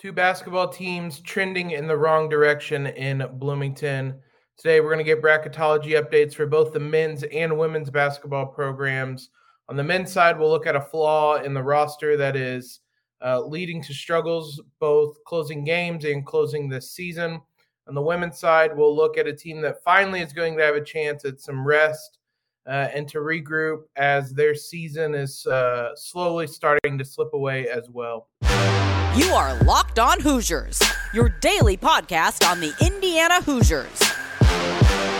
two basketball teams trending in the wrong direction in Bloomington. Today, we're going to get bracketology updates for both the men's and women's basketball programs. On the men's side, we'll look at a flaw in the roster that is uh, leading to struggles both closing games and closing this season. On the women's side, we'll look at a team that finally is going to have a chance at some rest uh, and to regroup as their season is uh, slowly starting to slip away as well. You are Locked On Hoosiers, your daily podcast on the Indiana Hoosiers.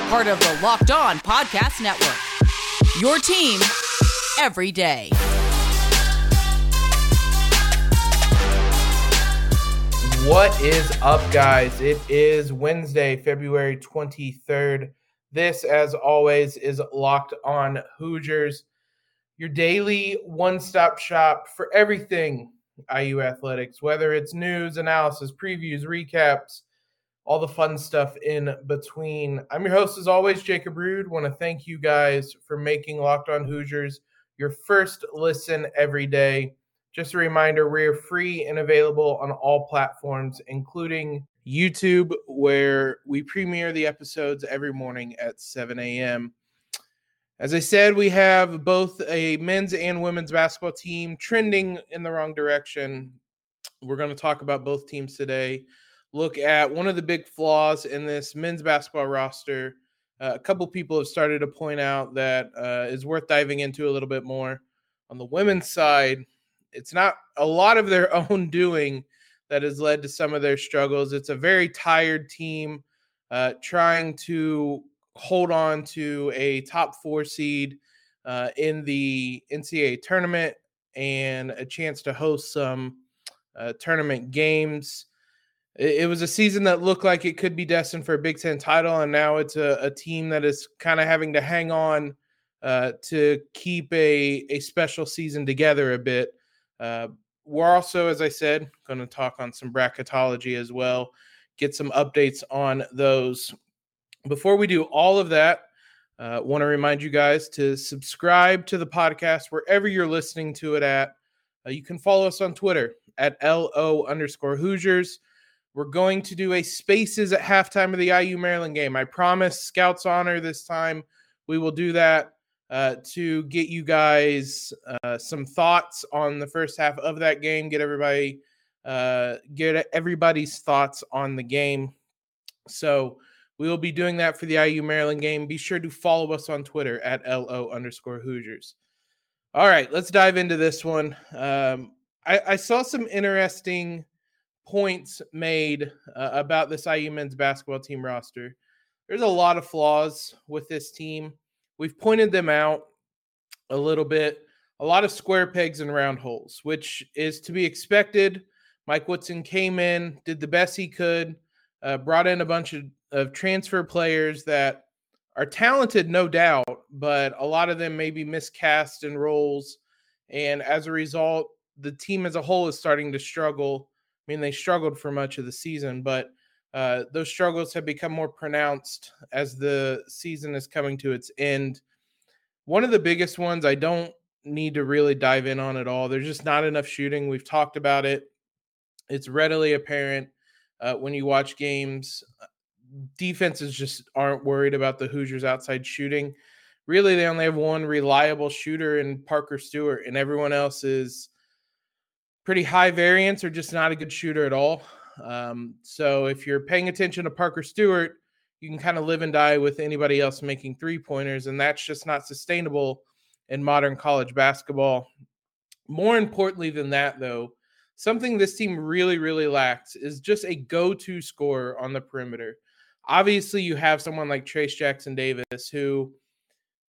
Part of the Locked On Podcast Network. Your team every day. What is up, guys? It is Wednesday, February 23rd. This, as always, is Locked On Hoosiers, your daily one stop shop for everything IU athletics, whether it's news, analysis, previews, recaps, all the fun stuff in between. I'm your host, as always, Jacob Rude. Want to thank you guys for making Locked On Hoosiers your first listen every day. Just a reminder, we're free and available on all platforms, including YouTube, where we premiere the episodes every morning at 7 a.m. As I said, we have both a men's and women's basketball team trending in the wrong direction. We're going to talk about both teams today. Look at one of the big flaws in this men's basketball roster. Uh, a couple people have started to point out that uh, is worth diving into a little bit more. On the women's side, it's not a lot of their own doing that has led to some of their struggles. It's a very tired team uh, trying to hold on to a top four seed uh, in the NCAA tournament and a chance to host some uh, tournament games. It, was a season that looked like it could be destined for a Big Ten title, and now it's a, a team that is kind of having to hang on uh, to keep a, a special season together a bit. Uh, we're also, as I said, going to talk on some bracketology as well, get some updates on those before we do all of that, uh, want to remind you guys to subscribe to the podcast wherever you're listening to it at. Uh, you can follow us on Twitter at LO underscore Hoosiers. We're going to do a spaces at halftime of the IU Maryland game. I promise, Scouts Honor this time. We will do that uh, to get you guys uh, some thoughts on the first half of that game. Get everybody, uh, get everybody's thoughts on the game. So we will be doing that for the IU Maryland game. Be sure to follow us on Twitter at LO underscore Hoosiers. All right, let's dive into this one. Um, I, I, saw some interesting points made uh, about this IU men's basketball team roster. There's a lot of flaws with this team. We've pointed them out a little bit. A lot of square pegs and round holes, which is to be expected. Mike Woodson came in, did the best he could, uh, brought in a bunch of of transfer players that are talented, no doubt, but a lot of them may be miscast in roles. And as a result, the team as a whole is starting to struggle. I mean, they struggled for much of the season, but uh, those struggles have become more pronounced as the season is coming to its end. One of the biggest ones I don't need to really dive in on at all. There's just not enough shooting. We've talked about it. It's readily apparent uh, when you watch games defenses just aren't worried about the Hoosiers outside shooting. Really, they only have one reliable shooter in Parker Stewart, and everyone else is pretty high variance or just not a good shooter at all. Um, so if you're paying attention to Parker Stewart, you can kind of live and die with anybody else making three pointers, and that's just not sustainable in modern college basketball. More importantly than that, though, something this team really, really lacks is just a go to scorer on the perimeter obviously you have someone like Trayce Jackson Davis, who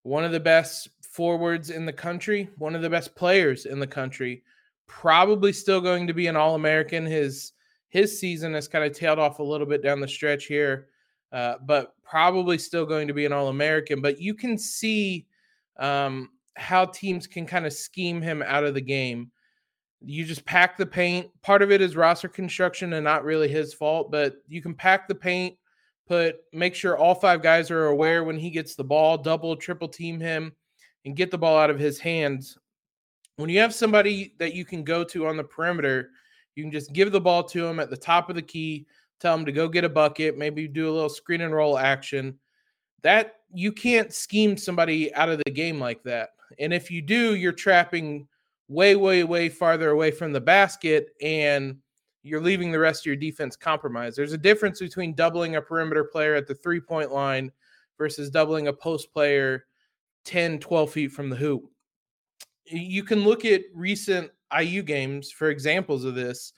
one of the best forwards in the country, one of the best players in the country, probably still going to be an All American. His his season has kind of tailed off a little bit down the stretch here, uh, but probably still going to be an All American. But you can see um, how teams can kind of scheme him out of the game. You just pack the paint. Part of it is roster construction and not really his fault, but you can pack the paint put make sure all five guys are aware when he gets the ball, double, triple team him, and get the ball out of his hands. When you have somebody that you can go to on the perimeter You can just give the ball to him at the top of the key, tell him to go get a bucket, maybe do a little screen and roll action. That you can't scheme somebody out of the game like that. And if you do, you're trapping way, way, way farther away from the basket and you're leaving the rest of your defense compromised. There's a difference between doubling a perimeter player at the three point line versus doubling a post player 10, 12 feet from the hoop. You can look at recent IU games for examples of this.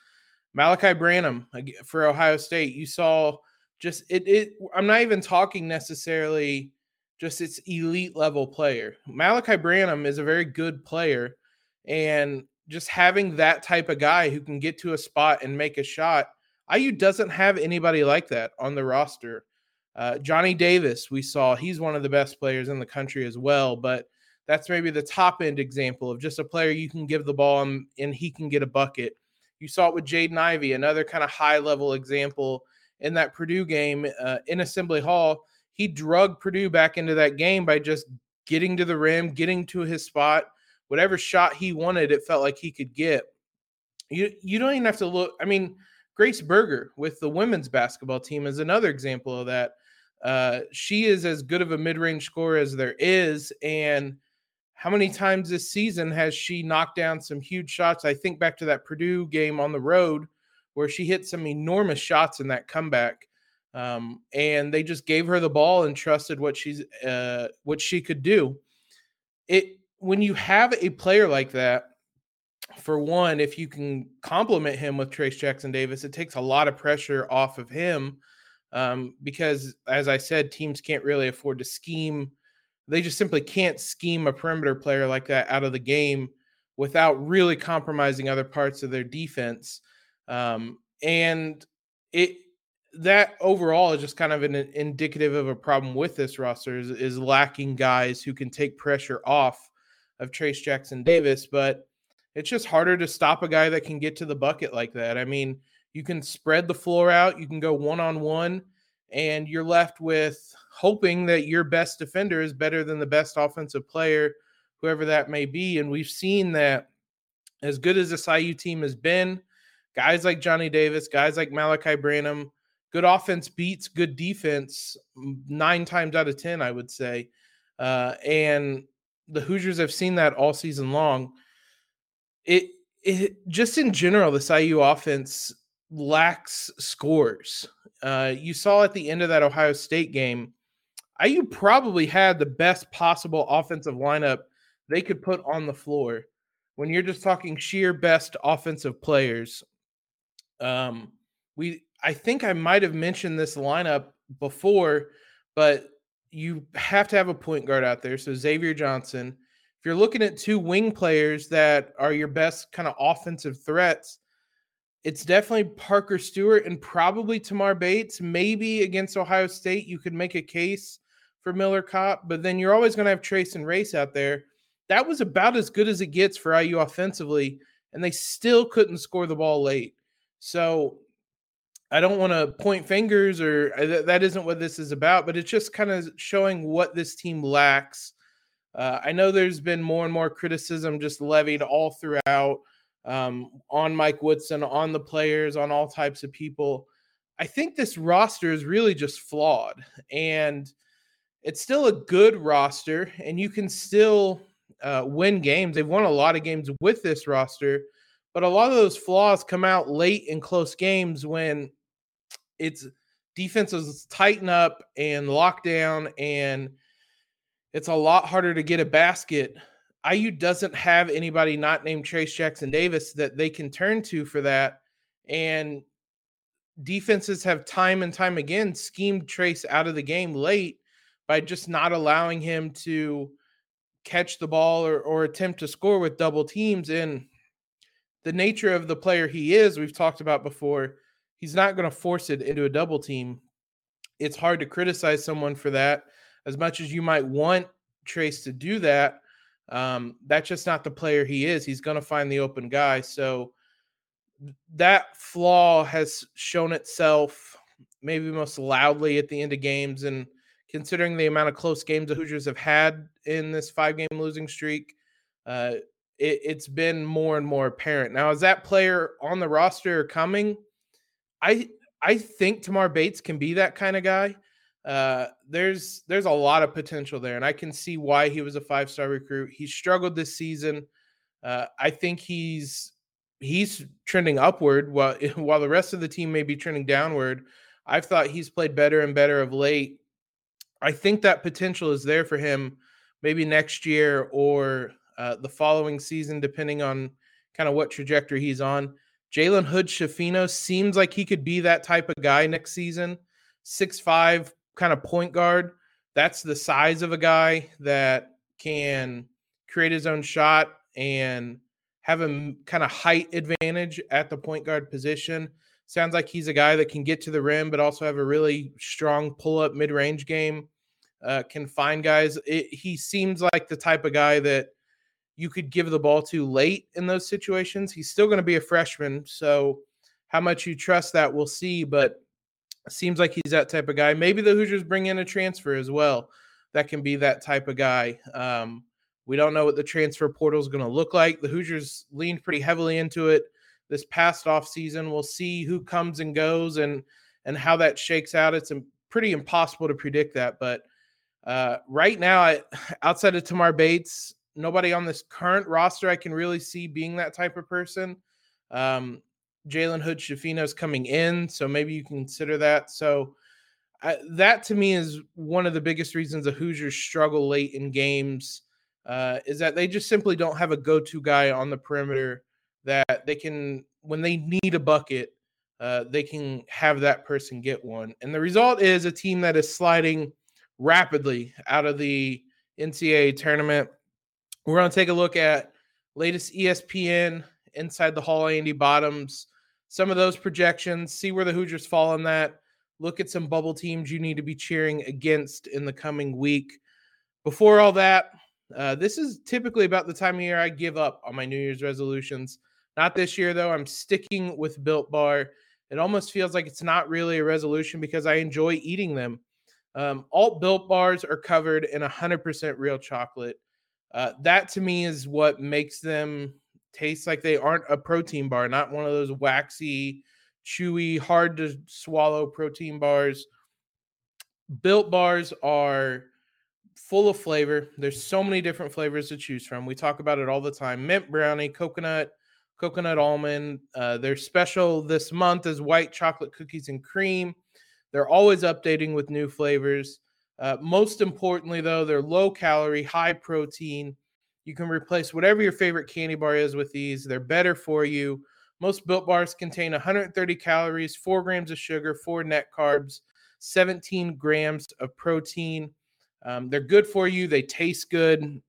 Malaki Branham for Ohio State, you saw just it, it I'm not even talking necessarily just its elite level player. Malaki Branham is a very good player and just having that type of guy who can get to a spot and make a shot. IU doesn't have anybody like that on the roster. Uh, Johnny Davis, we saw he's one of the best players in the country as well, but that's maybe the top end example of just a player you can give the ball and, and he can get a bucket. You saw it with Jaden Ivey, another kind of high level example in that Purdue game uh, in Assembly Hall. He drug Purdue back into that game by just getting to the rim, getting to his spot, whatever shot he wanted, it felt like he could get. You you don't even have to look. I mean, Grace Berger with the women's basketball team is another example of that. Uh, she is as good of a mid-range scorer as there is, and how many times this season has she knocked down some huge shots? I think back to that Purdue game on the road where she hit some enormous shots in that comeback. Um, and they just gave her the ball and trusted what she's uh, what she could do. It when you have a player like that, for one, if you can complement him with Trayce Jackson Davis, it takes a lot of pressure off of him um, because, as I said, teams can't really afford to scheme. They just simply can't scheme a perimeter player like that out of the game without really compromising other parts of their defense. Um, and it that overall is just kind of an indicative of a problem with this roster is, is lacking guys who can take pressure off of Trayce Jackson Davis, but it's just harder to stop a guy that can get to the bucket like that. I mean, you can spread the floor out, you can go one on one, and you're left with hoping that your best defender is better than the best offensive player, whoever that may be. And we've seen that as good as this IU team has been, guys like Johnny Davis, guys like Malaki Branham, good offense beats good defense nine times out of 10, I would say. Uh, and the Hoosiers have seen that all season long. It it just in general, this IU offense lacks scores. Uh, you saw at the end of that Ohio State game, IU probably had the best possible offensive lineup they could put on the floor. When you're just talking sheer best offensive players, um, we I think I might have mentioned this lineup before, but you have to have a point guard out there. So Xavier Johnson. If you're looking at two wing players that are your best kind of offensive threats, it's definitely Parker Stewart and probably Tamar Bates. Maybe against Ohio State, you could make a case for Miller Kopp, but then you're always going to have Trayce and Race out there. That was about as good as it gets for IU offensively, and they still couldn't score the ball late. So I don't want to point fingers or uh, that isn't what this is about, but it's just kind of showing what this team lacks. Uh, I know there's been more and more criticism just levied all throughout um, on Mike Woodson, on the players, on all types of people. I think this roster is really just flawed and it's still a good roster and you can still uh, win games. They've won a lot of games with this roster, but a lot of those flaws come out late in close games when it's defenses tighten up and lock down, and it's a lot harder to get a basket. IU doesn't have anybody not named Trayce Jackson Davis that they can turn to for that. And defenses have time and time again schemed Trayce out of the game late by just not allowing him to catch the ball or, or attempt to score with double teams. And the nature of the player he is, we've talked about before, he's not going to force it into a double team. It's hard to criticize someone for that as much as you might want Trayce to do that. Um, that's just not the player he is. He's going to find the open guy. So that flaw has shown itself maybe most loudly at the end of games. And considering the amount of close games the Hoosiers have had in this five game losing streak, uh, it, it's been more and more apparent. Now, is that player on the roster coming? I I think Tamar Bates can be that kind of guy. Uh, there's there's a lot of potential there, and I can see why he was a five star recruit. He struggled this season. Uh, I think he's he's trending upward while while the rest of the team may be trending downward. I've thought he's played better and better of late. I think that potential is there for him, maybe next year or uh, the following season, depending on kind of what trajectory he's on. Jalen Hood Schifino seems like he could be that type of guy next season. Six five kind of point guard. That's the size of a guy that can create his own shot and have a kind of height advantage at the point guard position. Sounds like he's a guy that can get to the rim, but also have a really strong pull up mid range game. Uh, can find guys. It, he seems like the type of guy that you could give the ball to late in those situations. He's still going to be a freshman, so how much you trust that we'll see. But seems like he's that type of guy. Maybe the Hoosiers bring in a transfer as well. That can be that type of guy. Um, we don't know what the transfer portal is going to look like. The Hoosiers leaned pretty heavily into it this past off season. We'll see who comes and goes and and how that shakes out. It's pretty impossible to predict that, but uh, right now, I, outside of Tamar Bates, nobody on this current roster I can really see being that type of person. Um, Jalen Hood Schifino is coming in, so maybe you can consider that. So I, that to me is one of the biggest reasons the Hoosiers struggle late in games uh, is that they just simply don't have a go-to guy on the perimeter that they can when they need a bucket, uh, they can have that person get one. And the result is a team that is sliding rapidly out of the NCAA tournament. We're going to take a look at latest ESPN inside the Hall Andy Bottoms, some of those projections, see where the Hoosiers fall on that. Look at some bubble teams you need to be cheering against in the coming week. Before all that, uh, this is typically about the time of year I give up on my New Year's resolutions. Not this year, though. I'm sticking with Built Bar. It almost feels like it's not really a resolution because I enjoy eating them. Um, all Built Bars are covered in 100% real chocolate. Uh, that to me is what makes them taste like they aren't a protein bar, not one of those waxy, chewy, hard to swallow protein bars. Built bars are full of flavor. There's so many different flavors to choose from. We talk about it all the time mint brownie, coconut, coconut almond. Uh, their special this month is white chocolate cookies and cream. They're always updating with new flavors. Uh, most importantly, though, they're low calorie, high protein. You can replace whatever your favorite candy bar is with these. They're better for you. Most built bars contain 130 calories, 4 grams of sugar, 4 net carbs, 17 grams of protein. Um, they're good for you. They taste good.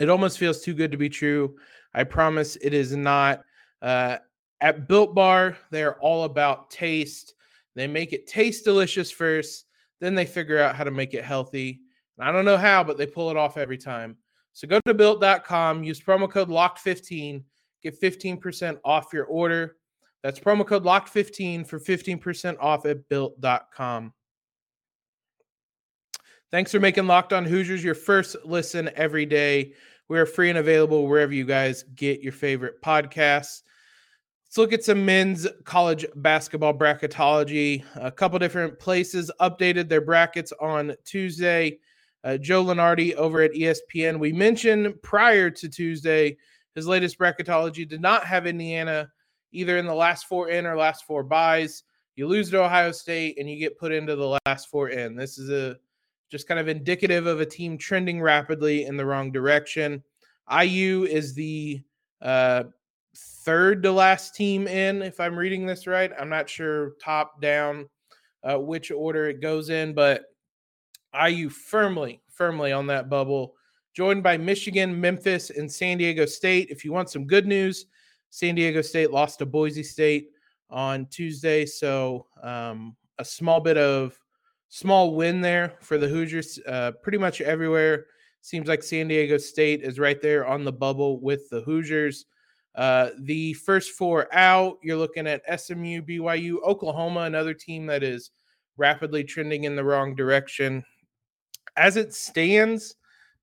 It almost feels too good to be true. I promise it is not. Uh, at Built Bar, they're all about taste. They make it taste delicious first, then they figure out how to make it healthy. I don't know how, but they pull it off every time. So go to built.com, use promo code LOCKED15, get 15% off your order. That's promo code LOCKED15 for 15% off at built.com. Thanks for making Locked On Hoosiers your first listen every day. We are free and available wherever you guys get your favorite podcasts. Let's look at some men's college basketball bracketology. A couple different places updated their brackets on Tuesday. Uh, Joe Lunardi over at ESPN. We mentioned prior to Tuesday, his latest bracketology did not have Indiana either in the last four in or last four buys. You lose to Ohio State and you get put into the last four in. This is a just kind of indicative of a team trending rapidly in the wrong direction. IU is the uh, third to last team in, if I'm reading this right. I'm not sure top down uh, which order it goes in, but IU firmly, firmly on that bubble, joined by Michigan, Memphis, and San Diego State. If you want some good news, San Diego State lost to Boise State on Tuesday, so um, a small bit of small win there for the Hoosiers. Uh, pretty much everywhere seems like San Diego State is right there on the bubble with the Hoosiers. Uh, the first four out, you're looking at SMU, BYU, Oklahoma, another team that is rapidly trending in the wrong direction. As it stands,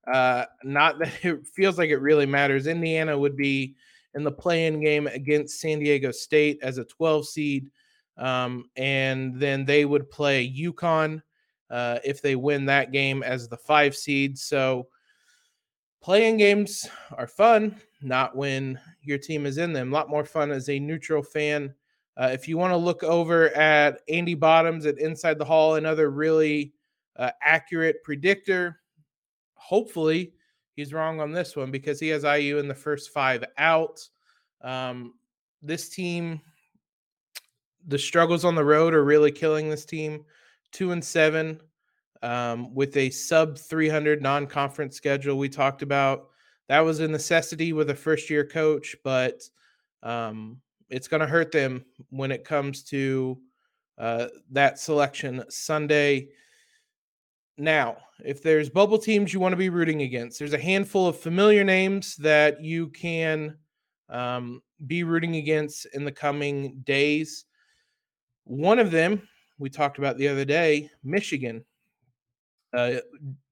Uh, not that it feels like it really matters. Indiana would be in the play-in game against San Diego State as a 12 seed, um, and then they would play UConn uh, if they win that game as the five seed. So playing games are fun, not when your team is in them. A lot more fun as a neutral fan. Uh, if you want to look over at Andy Bottoms at Inside the Hall, another really uh, accurate predictor, hopefully he's wrong on this one because he has IU in the first five out. Um, this team, the struggles on the road are really killing this team. Two and seven um, with a sub 300 non conference schedule. We talked about that was a necessity with a first year coach, but um, it's going to hurt them when it comes to uh, that selection Sunday. Now, if there's bubble teams you want to be rooting against, there's a handful of familiar names that you can um, be rooting against in the coming days. One of them we talked about the other day, Michigan. Uh,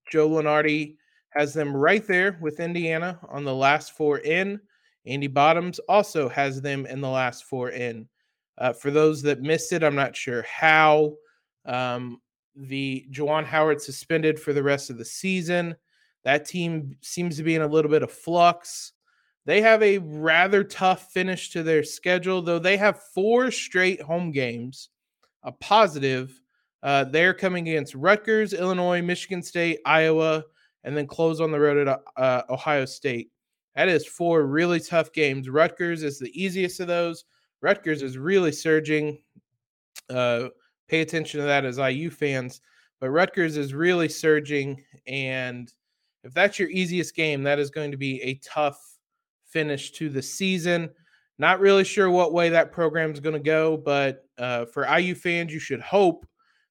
Joe Lunardi has them right there with Indiana on the last four in. Andy Bottoms also has them in the last four in. Uh, for those that missed it, I'm not sure how. Um, the Juwan Howard suspended for the rest of the season. That team seems to be in a little bit of flux. They have a rather tough finish to their schedule, though they have four straight home games, a positive. Uh, they're coming against Rutgers, Illinois, Michigan State, Iowa, and then close on the road at uh, Ohio State. That is four really tough games. Rutgers is the easiest of those. Rutgers is really surging. Uh, pay attention to that as IU fans. But Rutgers is really surging. And if that's your easiest game, that is going to be a tough finish to the season. Not really sure what way that program is going to go, but uh, for IU fans, you should hope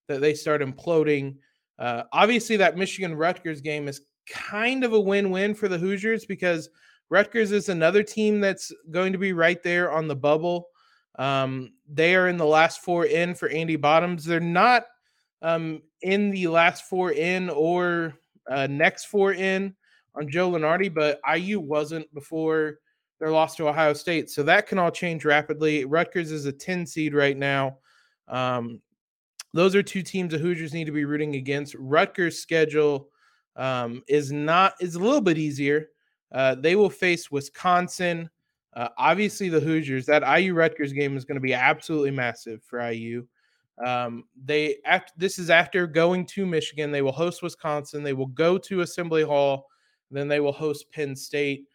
that they start imploding. Uh, obviously, that Michigan Rutgers game is kind of a win win for the Hoosiers because Rutgers is another team that's going to be right there on the bubble. Um, they are in the last four in for Andy Bottoms. They're not um, in the last four in or uh, next four in on Joe Lunardi, but IU wasn't before their loss to Ohio State. So that can all change rapidly. Rutgers is a 10 seed right now. Um, those are two teams the Hoosiers need to be rooting against. Rutgers' schedule um, is not is a little bit easier. Uh, they will face Wisconsin, uh, obviously, the Hoosiers, that IU Rutgers game is going to be absolutely massive for IU. Um, they after this is after going to Michigan, they will host Wisconsin, they will go to Assembly Hall, then they will host Penn State.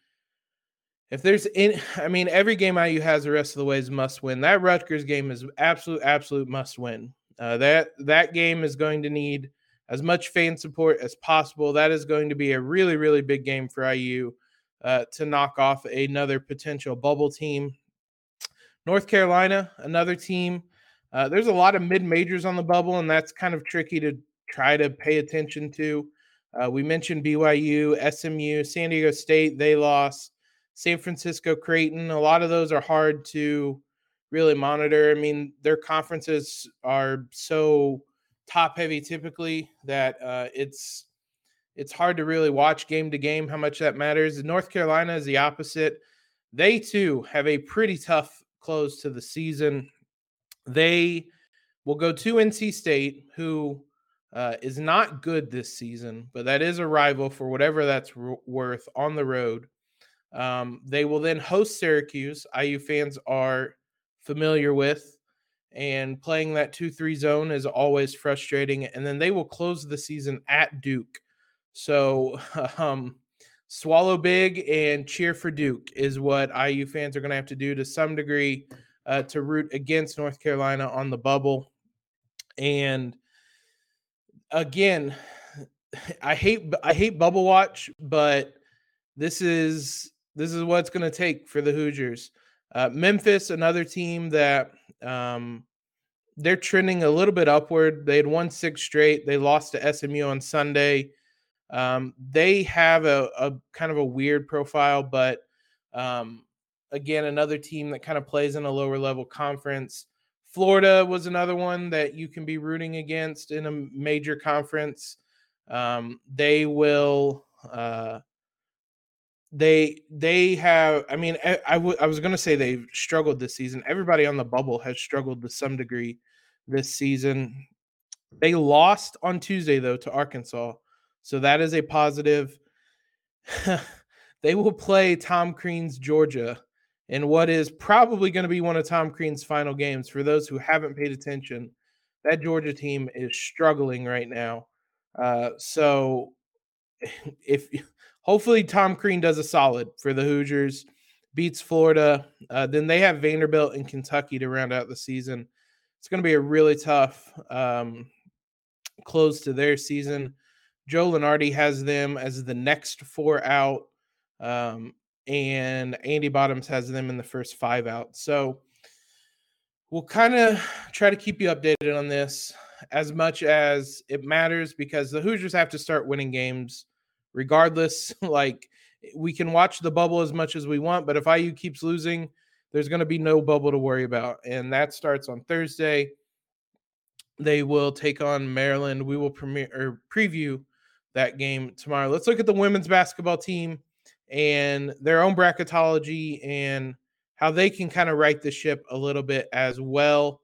If there's in, I mean, every game IU has the rest of the way is must win. That Rutgers game is absolute, absolute must win. Uh, that that game is going to need as much fan support as possible. That is going to be a really, really big game for IU uh, to knock off another potential bubble team. North Carolina, another team. Uh, there's a lot of mid majors on the bubble, and that's kind of tricky to try to pay attention to. Uh, we mentioned BYU, SMU, San Diego State, they lost. San Francisco, Creighton, a lot of those are hard to really monitor. I mean, their conferences are so top heavy typically that uh, it's it's hard to really watch game to game how much that matters. North Carolina is the opposite. They too have a pretty tough close to the season. They will go to NC State, who uh, is not good this season, but that is a rival for whatever that's r- worth on the road. Um, they will then host Syracuse. IU fans are familiar with, and playing that 2 3 zone is always frustrating. And then they will close the season at Duke. So, um, swallow big and cheer for Duke is what IU fans are going to have to do to some degree uh, to root against North Carolina on the bubble. And again, I hate I hate bubble watch, but this is this is what it's going to take for the Hoosiers. Uh, Memphis, another team that um, they're trending a little bit upward. They had won six straight. They lost to SMU on Sunday. Um, they have a, a, kind of a weird profile, but um, again, another team that kind of plays in a lower level conference. Florida was another one that you can be rooting against in a major conference. Um, they will Uh, they they have. I mean, I, I, w- I was going to say they've struggled this season. Everybody on the bubble has struggled to some degree this season. They lost on Tuesday though to Arkansas, so that is a positive. they will play Tom Crean's Georgia in what is probably going to be one of Tom Crean's final games. For those who haven't paid attention, that Georgia team is struggling right now. Uh, so if hopefully Tom Crean does a solid for the Hoosiers, beats Florida, uh, then they have Vanderbilt and Kentucky to round out the season. It's going to be a really tough um, close to their season. Joe Lunardi has them as the next four out. Um, and Andy Bottoms has them in the first five out. So we'll kind of try to keep you updated on this as much as it matters because the Hoosiers have to start winning games regardless. like we can watch the bubble as much as we want, but if IU keeps losing, there's going to be no bubble to worry about. And that starts on Thursday. They will take on Maryland. We will premiere or preview that game tomorrow. Let's look at the women's basketball team and their own bracketology and how they can kind of right the ship a little bit as well.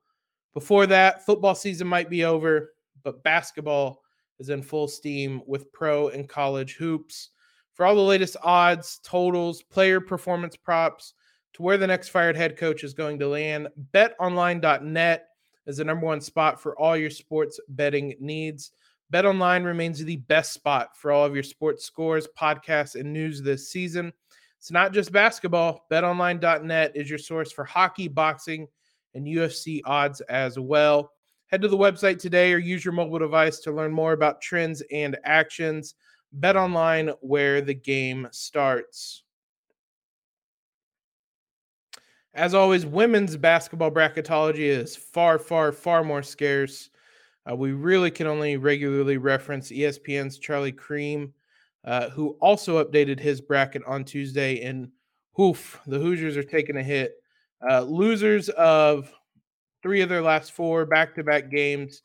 Before that, football season might be over, but basketball is in full steam with pro and college hoops. For all the latest odds, totals, player performance props, to where the next fired head coach is going to land, betonline.net is the number one spot for all your sports betting needs. BetOnline remains the best spot for all of your sports scores, podcasts, and news this season. It's not just basketball. BetOnline.net is your source for hockey, boxing, and UFC odds as well. Head to the website today or use your mobile device to learn more about trends and actions. Bet online where the game starts. As always, women's basketball bracketology is far, far, far more scarce. Uh, we really can only regularly reference ESPN's Charlie Creme, uh, who also updated his bracket on Tuesday. And hoof, the Hoosiers are taking a hit. Uh, losers of three of their last four back to back games.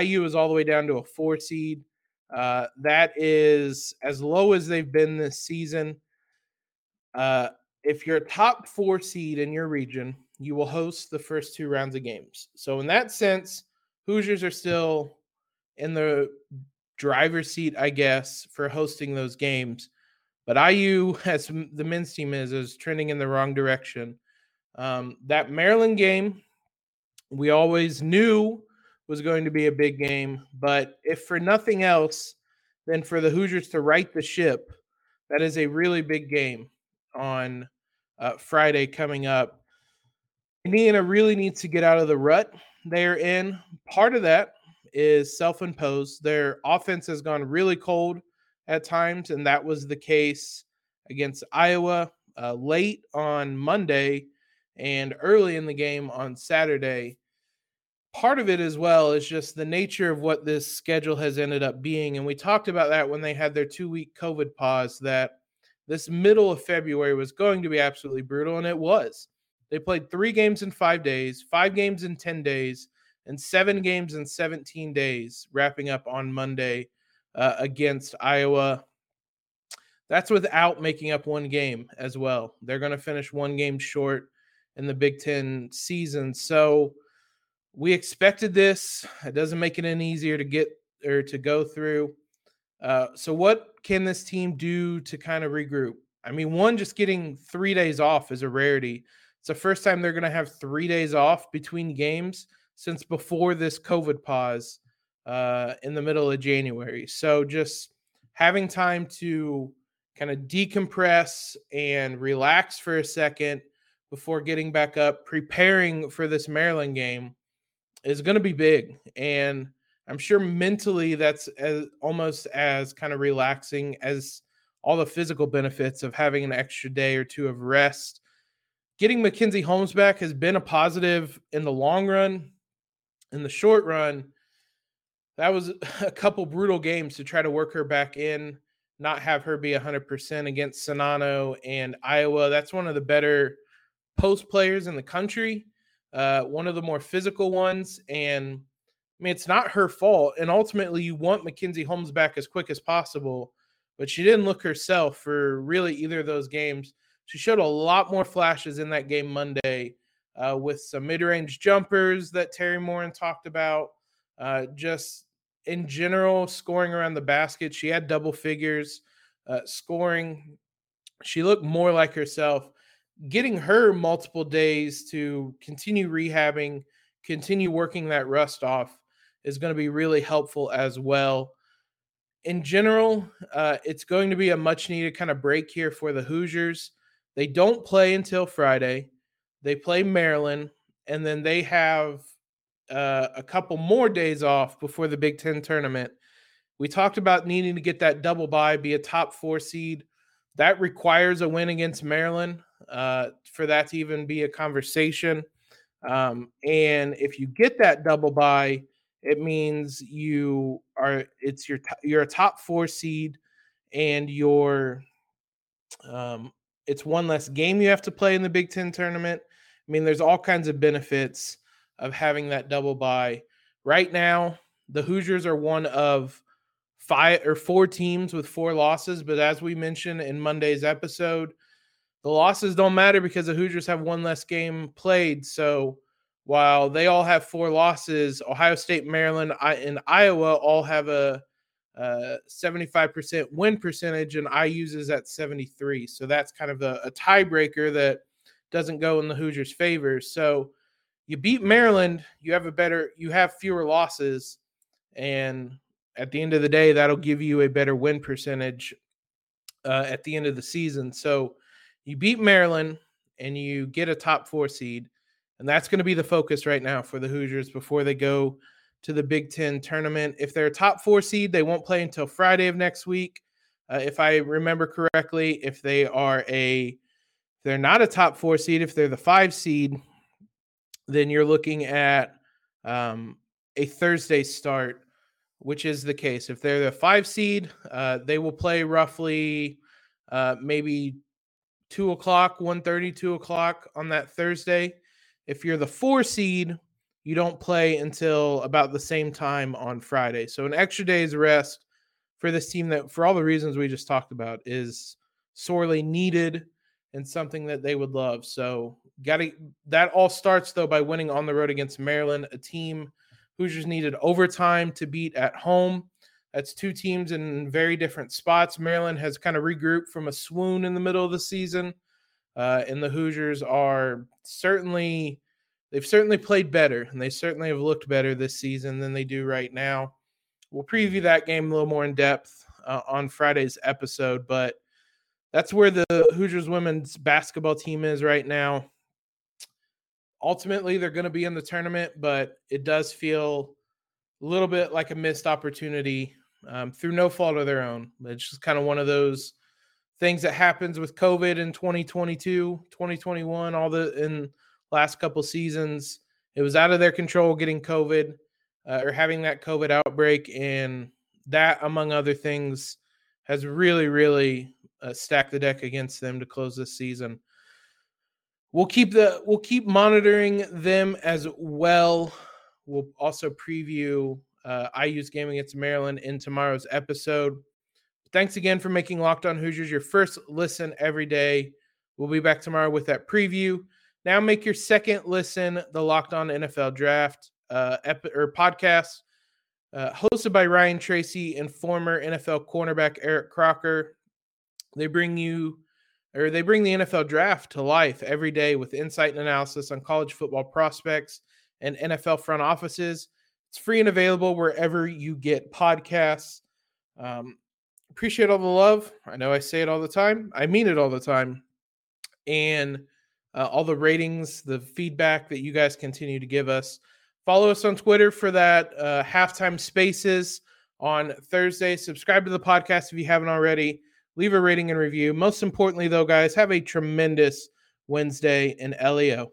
IU is all the way down to a four seed. Uh, that is as low as they've been this season. Uh, if you're a top four seed in your region, you will host the first two rounds of games. So, in that sense, Hoosiers are still in the driver's seat, I guess, for hosting those games. But IU, as the men's team is, is trending in the wrong direction. Um, that Maryland game, we always knew was going to be a big game. But if for nothing else, then for the Hoosiers to right the ship, that is a really big game on uh, Friday coming up. Indiana really needs to get out of the rut they're in. Part of that is self imposed. Their offense has gone really cold at times, and that was the case against Iowa uh, late on Monday and early in the game on Saturday. Part of it as well is just the nature of what this schedule has ended up being. And we talked about that when they had their two week COVID pause, that this middle of February was going to be absolutely brutal, and it was. They played three games in five days, five games in 10 days, and seven games in 17 days, wrapping up on Monday uh, against Iowa. That's without making up one game as well. They're going to finish one game short in the Big Ten season. So we expected this. It doesn't make it any easier to get or to go through. Uh, so, what can this team do to kind of regroup? I mean, one, just getting three days off is a rarity. It's the first time they're going to have three days off between games since before this COVID pause uh, in the middle of January. So just having time to kind of decompress and relax for a second before getting back up, preparing for this Maryland game is going to be big. And I'm sure mentally that's as, almost as kind of relaxing as all the physical benefits of having an extra day or two of rest getting Mackenzie Holmes back has been a positive in the long run. In the short run, that was a couple brutal games to try to work her back in, not have her be 100% against Czinano and Iowa. That's one of the better post players in the country, uh, one of the more physical ones. And I mean, it's not her fault. And ultimately, you want Mackenzie Holmes back as quick as possible. but she didn't look herself for really either of those games. She showed a lot more flashes in that game Monday uh, with some mid range jumpers that Teri Moren talked about. Uh, just in general, scoring around the basket. She had double figures, uh, scoring. She looked more like herself. Getting her multiple days to continue rehabbing, continue working that rust off is going to be really helpful as well. In general, uh, it's going to be a much needed kind of break here for the Hoosiers. They don't play until Friday. They play Maryland, and then they have uh, a couple more days off before the Big Ten tournament. We talked about needing to get that double bye, be a top four seed. That requires a win against Maryland uh, for that to even be a conversation. Um, and if you get that double bye, it means you are it's your you're a top four seed, and you're um, it's one less game you have to play in the Big Ten tournament. I mean, there's all kinds of benefits of having that double bye. Right now, the Hoosiers are one of five or four teams with four losses, but as we mentioned in Monday's episode, the losses don't matter because the Hoosiers have one less game played. So while they all have four losses, Ohio State, Maryland, and Iowa all have a, a 75% win percentage, and IU's is at 73. So that's kind of a, a tiebreaker that doesn't go in the Hoosiers' favor. So you beat Maryland, you have a better, you have fewer losses, and at the end of the day, that'll give you a better win percentage uh, at the end of the season. So you beat Maryland and you get a top four seed, and that's going to be the focus right now for the Hoosiers before they go to the Big Ten tournament. If they're a top four seed, they won't play until Friday of next week. Uh, if I remember correctly, if they are a, they're not a top four seed, if they're the five seed, then you're looking at um, a Thursday start, which is the case. If they're the five seed, uh, they will play roughly uh, maybe two o'clock, 1.30, 2 o'clock on that Thursday. If you're the four seed, you don't play until about the same time on Friday. So an extra day's rest for this team that, for all the reasons we just talked about, is sorely needed and something that they would love. So got to that all starts though by winning on the road against Maryland, a team Hoosiers needed overtime to beat at home. That's two teams in very different spots. Maryland has kind of regrouped from a swoon in the middle of the season, uh, and the Hoosiers are certainly they've certainly played better, and they certainly have looked better this season than they do right now. We'll preview that game a little more in depth uh, on Friday's episode, but that's where the Hoosiers women's basketball team is right now. Ultimately, they're going to be in the tournament, but it does feel a little bit like a missed opportunity um, through no fault of their own. It's just kind of one of those things that happens with COVID in 2022, 2021, all the in last couple seasons. It was out of their control getting COVID uh, or having that COVID outbreak, and that, among other things, has really, really uh, stack the deck against them to close this season. We'll keep the we'll keep monitoring them as well. We'll also preview uh, IU's game against Maryland in tomorrow's episode. Thanks again for making Locked On Hoosiers your first listen every day. We'll be back tomorrow with that preview. Now make your second listen the Locked On NFL Draft uh, ep- or podcast, uh, hosted by Ryan Tracy and former NFL cornerback Eric Crocker. They bring you or they bring the NFL draft to life every day with insight and analysis on college football prospects and NFL front offices. It's free and available wherever you get podcasts. Um, appreciate all the love. I know I say it all the time. I mean it all the time. And uh, all the ratings, the feedback that you guys continue to give us. Follow us on Twitter for that uh, halftime spaces on Thursday. Subscribe to the podcast if you haven't already leave a rating and review. Most importantly, though, guys, have a tremendous Wednesday in LEO.